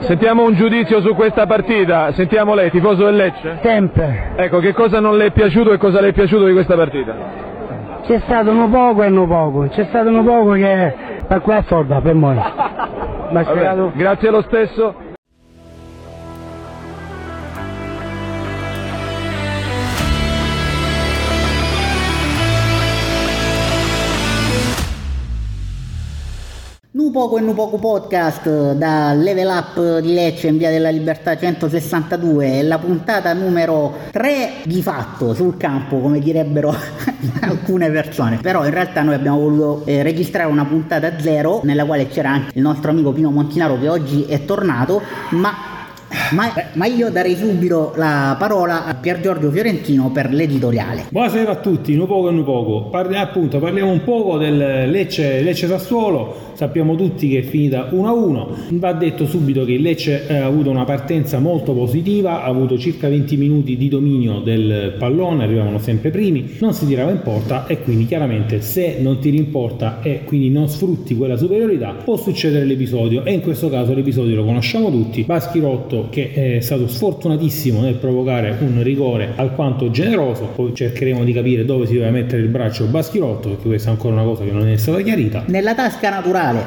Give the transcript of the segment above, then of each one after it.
Sentiamo un giudizio su questa partita, sentiamo lei, tifoso del Lecce? Sempre. Ecco, che cosa non le è piaciuto e cosa le è piaciuto di questa partita? C'è stato un poco e un poco, c'è stato un poco che per qua sorda per noi. Vabbè, grazie lo stesso. Poco e nu poco podcast da Level Up di Lecce in via della Libertà 162 è la puntata numero 3 di fatto sul campo come direbbero alcune persone. Però in realtà noi abbiamo voluto eh, registrare una puntata zero nella quale c'era anche il nostro amico Pino Montinaro che oggi è tornato ma ma, ma, io darei subito la parola a Pier Giorgio Fiorentino per l'editoriale. Buonasera a tutti, un poco e un poco. Parli, appunto, parliamo un poco del Lecce, Lecce Sassuolo. Sappiamo tutti che è finita 1-1. Va detto subito che il Lecce ha avuto una partenza molto positiva, ha avuto circa 20 minuti di dominio del pallone, arrivavano sempre primi, non si tirava in porta e quindi chiaramente se non tiri in porta e quindi non sfrutti quella superiorità può succedere l'episodio e in questo caso l'episodio lo conosciamo tutti. Baschirotto che è stato sfortunatissimo nel provocare un rigore alquanto generoso, poi cercheremo di capire dove si deve mettere il braccio Baschirotto, perché questa è ancora una cosa che non è stata chiarita. Nella tasca naturale.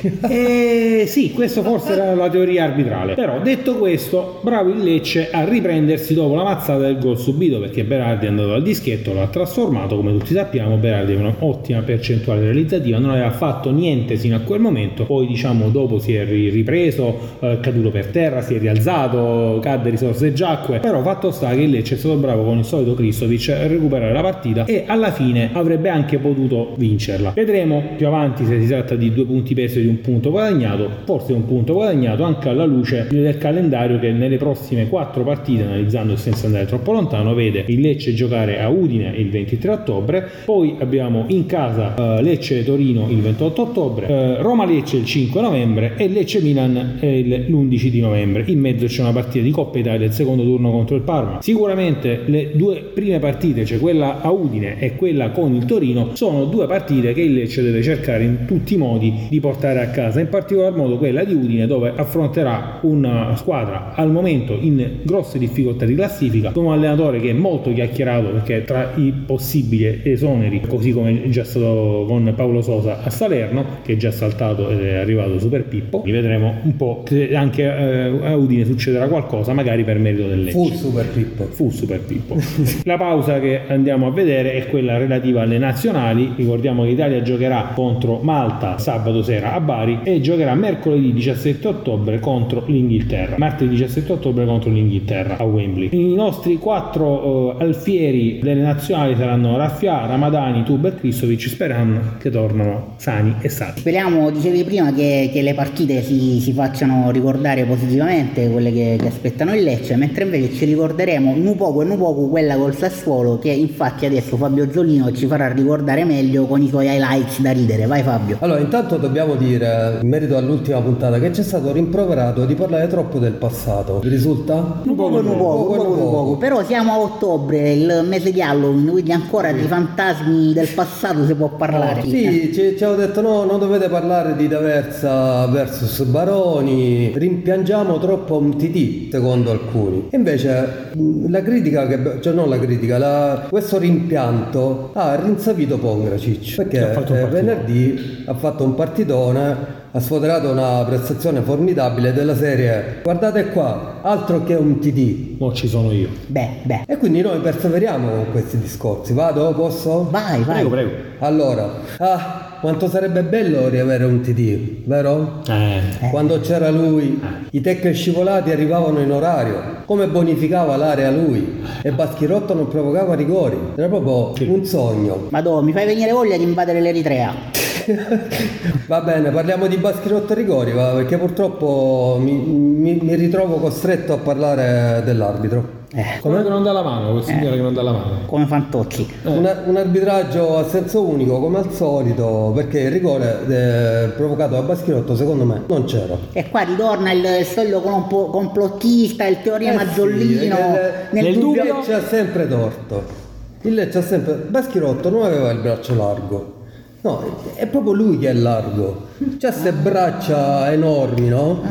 e sì, questo forse era la teoria arbitrale. Però detto questo, bravo il Lecce a riprendersi dopo la mazzata del gol subito, perché Berardi è andato al dischetto, l'ha trasformato, come tutti sappiamo, Berardi ha un'ottima percentuale realizzativa, non aveva fatto niente sino a quel momento, poi diciamo dopo si è ripreso, è eh, caduto per terra, si è rialzato alzato, cadde risorse giacque, però fatto sta che il Lecce è stato bravo con il solito Kristovic a recuperare la partita e alla fine avrebbe anche potuto vincerla. Vedremo più avanti se si tratta di due punti persi o di un punto guadagnato, forse un punto guadagnato anche alla luce del calendario che nelle prossime quattro partite, analizzando senza andare troppo lontano, vede il Lecce giocare a Udine il 23 ottobre, poi abbiamo in casa uh, Lecce-Torino il 28 ottobre, uh, Roma-Lecce il 5 novembre e Lecce-Milan l'11 di novembre. In mezzo c'è una partita di Coppa Italia il secondo turno contro il Parma. Sicuramente le due prime partite, cioè quella a Udine e quella con il Torino, sono due partite che il Lecce deve cercare in tutti i modi di portare a casa, in particolar modo quella di Udine dove affronterà una squadra al momento in grosse difficoltà di classifica, con un allenatore che è molto chiacchierato perché tra i possibili esoneri, così come già stato con Paolo Sosa a Salerno, che è già saltato ed è arrivato Super Pippo, li vedremo un po' anche eh, a Udine succederà qualcosa, magari per merito del Lecce. Fu Super Pippo. Fu Super Pippo. La pausa che andiamo a vedere è quella relativa alle nazionali. Ricordiamo che l'Italia giocherà contro Malta sabato sera a Bari e giocherà mercoledì 17 ottobre contro l'Inghilterra. Martedì 17 ottobre contro l'Inghilterra a Wembley. I nostri quattro uh, alfieri delle nazionali saranno Raffia, Ramadani, Tub e Kristovic. Sperando che tornano sani e salvi. Speriamo, dicevi prima, che, che le partite si, si facciano ricordare positivamente quelle che, che, aspettano il Lecce, mentre invece ci ricorderemo nu poco e nu poco quella col Sassuolo che infatti adesso Fabio Zolino ci farà ricordare meglio con i suoi highlights da ridere. Vai Fabio. Allora, intanto dobbiamo dire, in merito all'ultima puntata, che c'è stato rimproverato di parlare troppo del passato. Risulta? Nu poco, nu poco, poco, poco. Però siamo a ottobre, il mese di Halloween, quindi ancora di fantasmi del passato si può parlare. sì, ci, ci avevo detto no, non dovete parlare di D'Aversa versus Baroni, rimpiangiamo troppo un TT secondo alcuni. Invece la critica, che, cioè non la critica, la, questo rimpianto ha rinsavito Pongracic perché eh, venerdì ha fatto un partitone ha sfoderato una prestazione formidabile della serie guardate qua altro che un TD non ci sono io beh beh e quindi noi perseveriamo con questi discorsi vado posso? vai vai prego prego allora ah quanto sarebbe bello riavere un TD, vero? Eh. Quando c'era lui, eh. i tecche scivolati arrivavano in orario, come bonificava l'area lui e Baschirotto non provocava rigori, era proprio sì. un sogno. Madò, mi fai venire voglia di invadere l'Eritrea. va bene, parliamo di Baschirotto e rigori, va, perché purtroppo mi, mi, mi ritrovo costretto a parlare dell'arbitro. Eh, come che non dà la mano, quel signore eh, che non dà la mano. Come Fantocchi. Eh. Un, un, arbitraggio a senso unico, come al solito, perché il rigore eh, provocato da Baschirotto secondo me non c'era. E qua ritorna il solito complottista, il teoria eh Mazzollino. Sì, nel, nel dubbio Lecce ha sempre torto. Il Lecce ha sempre... Baschirotto non aveva il braccio largo. No, è proprio lui che è largo C'ha queste braccia enormi, no?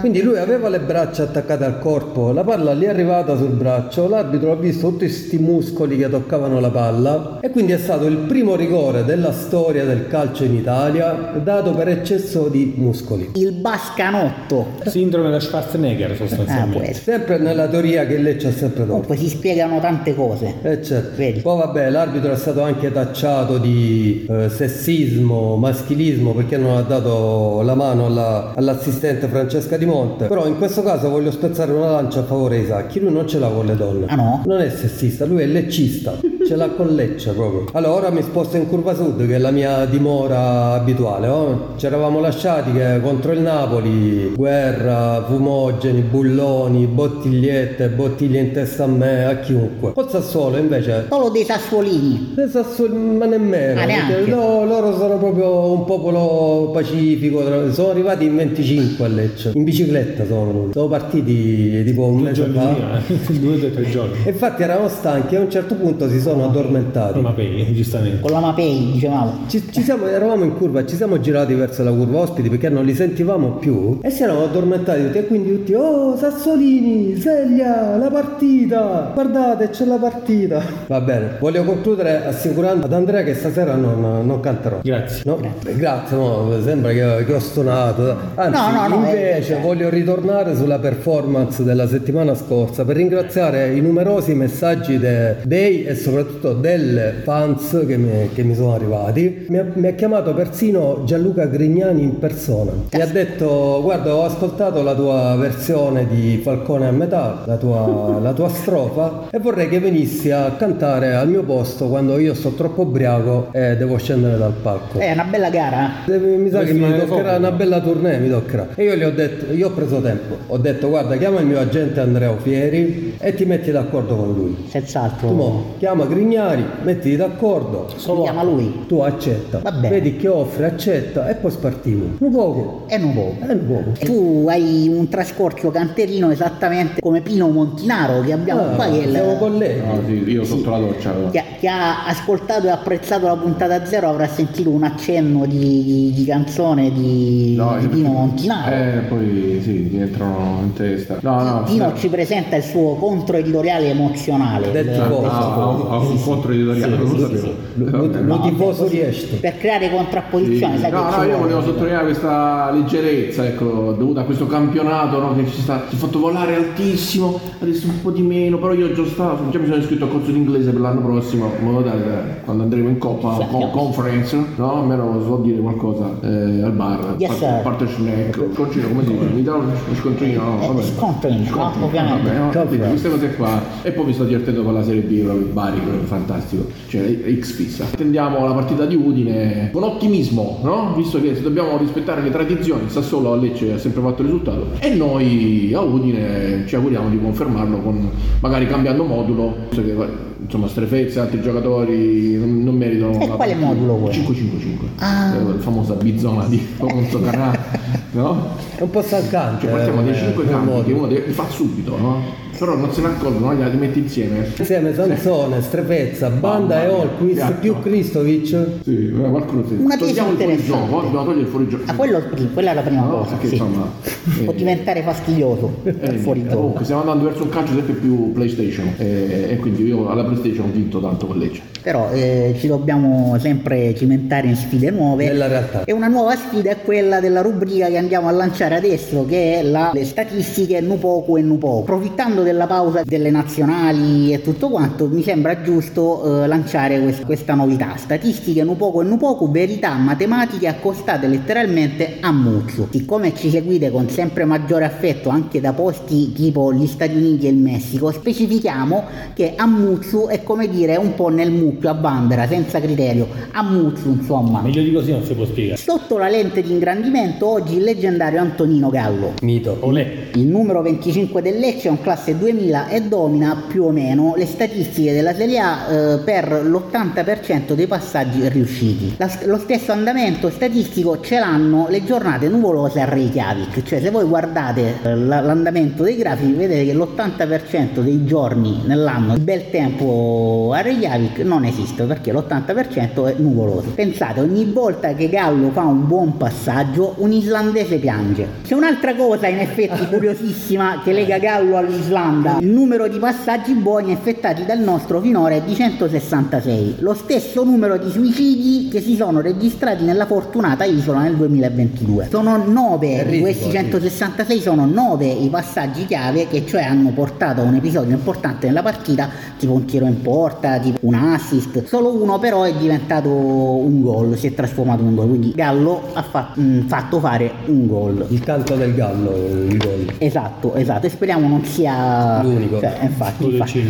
Quindi lui aveva le braccia attaccate al corpo, la palla gli è arrivata sul braccio, l'arbitro ha visto tutti questi muscoli che toccavano la palla e quindi è stato il primo rigore della storia del calcio in Italia dato per eccesso di muscoli. Il bascanotto. Sindrome da Schwarzenegger Ah, sostanzialmente. essere. Sempre nella teoria che lei c'ha sempre torto. Comunque si spiegano tante cose. Eh certo. Vedi. Poi vabbè, l'arbitro è stato anche tacciato di eh, sessismo, maschilismo perché non ha dato la mano alla- all'assistente Francesca Di Monte. Però in questo caso voglio spezzare una lancia a favore di Sacchi. Lui non ce l'ha con le donne. Ah, no? Non è sessista, lui è leccista. Ce l'ha con Lecce proprio. Allora ora mi sposto in Curva Sud, che è la mia dimora abituale. oh. Ci eravamo lasciati che contro il Napoli, guerra, fumogeni, bulloni, bottigliette, bottiglie in testa a me, a chiunque. Col Sassuolo invece Solo dei sassuolini. le Sassuolo- ma nemmeno, Ah, neanche? perché lo- loro sono proprio un popolo pacifico, sono arrivati in 25 a Lecce, in bicicletta sono venuti, sono partiti tipo un mese fa. prima, due o tre giorni. Infatti eravamo stanchi e a un certo punto si sono addormentati. Ma bene, giustamente. Con la Mapei, dicevamo. Ci, ci siamo, eravamo in curva, ci siamo girati verso la curva ospiti perché non li sentivamo più e si erano addormentati tutti e quindi tutti oh Sassolini, sveglia, la partita, guardate c'è la partita. Va bene, voglio concludere assicurando ad Andrea che stasera non, non canterò. Grazie. No? Grazie, no, sembra che, che ho stonato. Anzi, No, no, no, invece eh, voglio ritornare sulla performance della settimana scorsa per ringraziare i numerosi messaggi de- dei e soprattutto delle fans che mi, che mi sono arrivati. Mi ha, mi ha chiamato persino Gianluca Grignani in persona. Mi ha detto: Guarda, ho ascoltato la tua versione di Falcone a metà, la tua, la tua strofa, e vorrei che venissi a cantare al mio posto quando io sto troppo ubriaco e devo scendere dal palco. È una bella gara. Deve- Mi sa che mi toccherà una bella tournée, mi toccherà. E io gli ho detto, io ho preso tempo, ho detto guarda chiama il mio agente Andrea Ofieri e ti metti d'accordo con lui. Senz'altro. Tu mo, chiama Grignari, mettiti d'accordo, Si chiama lui. tu accetta, Va bene. vedi che offre, accetta e poi spartiamo. Un poco, E non può. eh, un poco. Tu hai un trascorso canterino esattamente come Pino Montinaro che abbiamo Ah, qua che, siamo colleghi. No, sì, io sotto la doccia. avevo. che, che ha ascoltato e apprezzato la puntata zero avrà sentito un accenno di, di- di canzone di, No, di Pino Montinaro. Eh, poi sì, ti entrano in testa. No, no, Pino ci presenta il suo controeditoriale emozionale Il- tifoso. Ah, ho, ho un contro editoriale, non lo sapevo. Lo no. tifoso riesce. per creare contrapposizione sai No, ci no, io volevo sottolineare questa leggerezza, ecco, dovuta a questo campionato no, che ci sta, si è fatto volare altissimo, adesso un po' di meno, però io già, stavo, già mi sono iscritto a corso di inglese per l'anno prossimo, in modo tale che quando andremo in coppa, con, conference, no, almeno so dire qualcosa eh, al bar, Yes, par- snack, scontrino, come si dice? Mi dà uno scontrino, no, Eh, vabbè. scontrino, no, Scontrino, ovviamente. vabbè, no, queste cose qua e poi mi sto divertendo con la Serie B proprio Bari fantastico cioè X fissa attendiamo la partita di Udine con ottimismo no? visto che se dobbiamo rispettare le tradizioni Sassuolo a Lecce ha sempre fatto il risultato e noi a Udine ci auguriamo di confermarlo con magari cambiando modulo visto che insomma Strefezza e altri giocatori non, non meritano E quale partita. modulo vuoi? 5-5-5 Ah. Eh, la famosa bizona di Ponzo Canà no? È un po' stancante. Cioè partiamo eh, dai 5 quel campi che uno deve, li fa subito, no? Però non se ne accorgono, no? li metti insieme. Insieme Sansone, Strepezza, Banda e Olquist più Kristovic. Sì, eh, qualcuno. Una tesi Togliamo il fuorigioco, dobbiamo togliere il fuorigioco. Ah, quello, quella è la prima No, cosa perché sì. insomma, può eh, diventare fastidioso Eh, fuori gioco comunque stiamo andando verso un calcio sempre più PlayStation eh, e quindi io alla PlayStation ho vinto tanto con Lecce. però eh, ci dobbiamo sempre cimentare in sfide nuove Nella realtà. e una nuova sfida è quella della rubrica che andiamo a lanciare adesso che è la, le statistiche Nupoku e Nupoku approfittando della pausa delle nazionali e tutto quanto mi sembra giusto eh, lanciare quest- questa novità statistiche Nupoku e Nupoku verità matematiche accostate letteralmente a Muzzu siccome ci seguite con sempre maggiore affetto anche da posti tipo gli Stati Uniti e il Messico specifichiamo che Ammuzzu è come dire un po' nel mucchio a Bandera senza criterio Ammuzzu insomma Meglio di così non si può spiegare. sotto la lente di ingrandimento oggi il leggendario Antonino Gallo Mito. Olè. il numero 25 del Lecce è un classe classe 2000 e domina più o meno le statistiche della Serie A eh, per l'80% dei passaggi riusciti. La- lo stesso andamento statistico ce l'hanno le giornate nuvolose a Reykjavik, cioè se voi guardate eh, la- l'andamento dei grafici vedete che l'80% dei giorni nell'anno di bel tempo a Reykjavik non esiste perché l'80% è nuvoloso. Pensate, ogni volta che Gallo fa un buon passaggio un islandese piange. C'è un'altra cosa in effetti curiosissima che lega Gallo all'Islanda. Il numero di passaggi buoni effettuati dal nostro finora è di 166, lo stesso numero di suicidi che si sono registrati nella fortunata isola nel 2022. Sono 9 di questi sì. 166 sono 9 i passaggi chiave che cioè hanno portato a un episodio importante nella partita, tipo un tiro in porta, tipo un assist. Solo uno però è diventato un gol, si è trasformato in un gol. Quindi Gallo ha fa- mh, fatto fare un gol. Il canto del gallo, il gol. Esatto, esatto, e speriamo non sia L'unico. Cioè, infatti, infatti.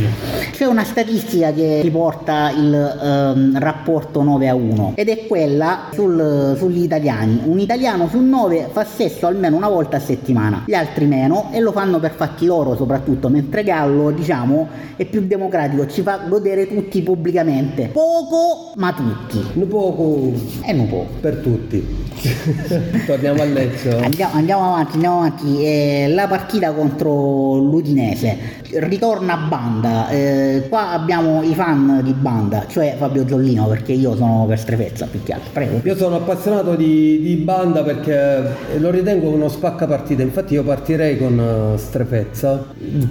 C'è una statistica che riporta il ehm, rapporto 9 a 1 ed è quella sul- sugli italiani. Un italiano su 9 fa sesso almeno una volta a settimana, gli altri meno e lo fanno per fatti loro soprattutto, mentre Gallo diciamo è più democratico, ci fa godere tutti pubblicamente. Poco ma tutti. Un poco E non poco. per tutti. Torniamo a Lecce. Andiamo, andiamo avanti, andiamo avanti. Eh, la partita contro l'Udinese ritorna a banda. Eh, qua abbiamo i fan di banda, cioè Fabio Zollino, perché io sono per strefezza più che altro. Prego. Io sono appassionato di, di banda perché lo ritengo uno spacca partita, infatti io partirei con eh, Strefezza,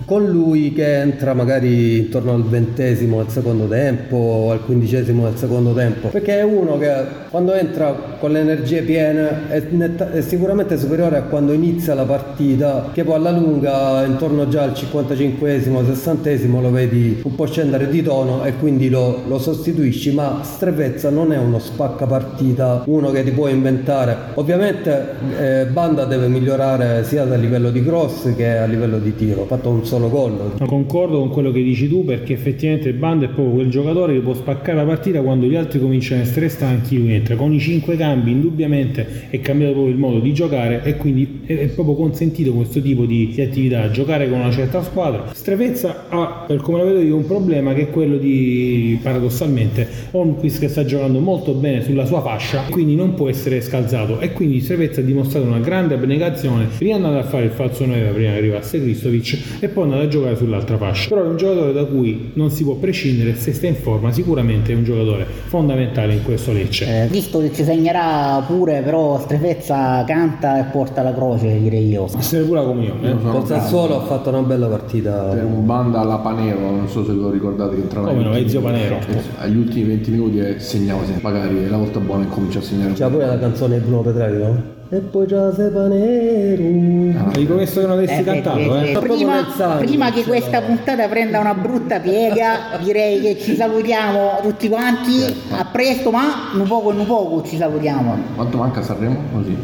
con lui che entra magari intorno al ventesimo del secondo tempo o al quindicesimo del secondo tempo, perché è uno che quando entra con le energie piene è, netta- è sicuramente superiore a quando inizia la partita, che poi alla lunga intorno già al 55esimo, 60esimo lo vedi un po' scendere di tono e quindi lo, lo sostituisci, ma Strefezza non è uno spacca partita, uno che ti può inventare. Ovviamente eh, Banda deve migliorare sia a livello di cross che a livello di tiro, ha fatto un solo gol. Ma concordo con quello che dici tu perché effettivamente Banda è proprio quel giocatore che può spaccare la partita quando gli altri cominciano a essere stanchi lui entra con i cinque cambi indubbiamente è cambiato proprio il modo di giocare e quindi è proprio consentito questo tipo di, di attività giocare con una certa squadra. Strefezza ha per come la vedo io un problema che è quello di paradossalmente Holmquist che sta giocando molto bene sulla sua fascia quindi non può essere scalzato. E quindi Strefezza ha dimostrato una grande abnegazione prima andando a fare il falso 9 prima che arrivasse Kristovic e poi andando a giocare sull'altra fascia. Però è un giocatore da cui non si può prescindere se sta in forma. Sicuramente è un giocatore fondamentale in questo Lecce. Eh, visto che ci segnerà pure, però Strefezza canta e porta la croce, direi io. essere pure la comunione eh? Col Sassuolo ha fatto una bella partita. Per un banda alla Panero, non so se lo ricordate che entrava Come no, Ezio. Panero. Eh, Agli ultimi 20 minuti e segnava sempre. Magari la volta buona incomincia a segnare. C'era pure la canzone di Bruno Petrelli, no? E poi c'è Sepanero. hai promesso che non avessi Eh, cantato eh, eh? eh, prima, prima che questa puntata prenda una brutta piega, direi che ci salutiamo tutti quanti. A presto, ma un poco e un poco ci salutiamo. Quanto manca Sanremo? Così.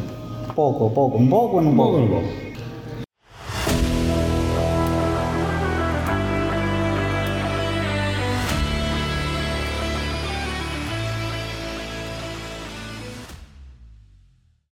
Poco, poco, un poco e un Un poco. poco, un poco.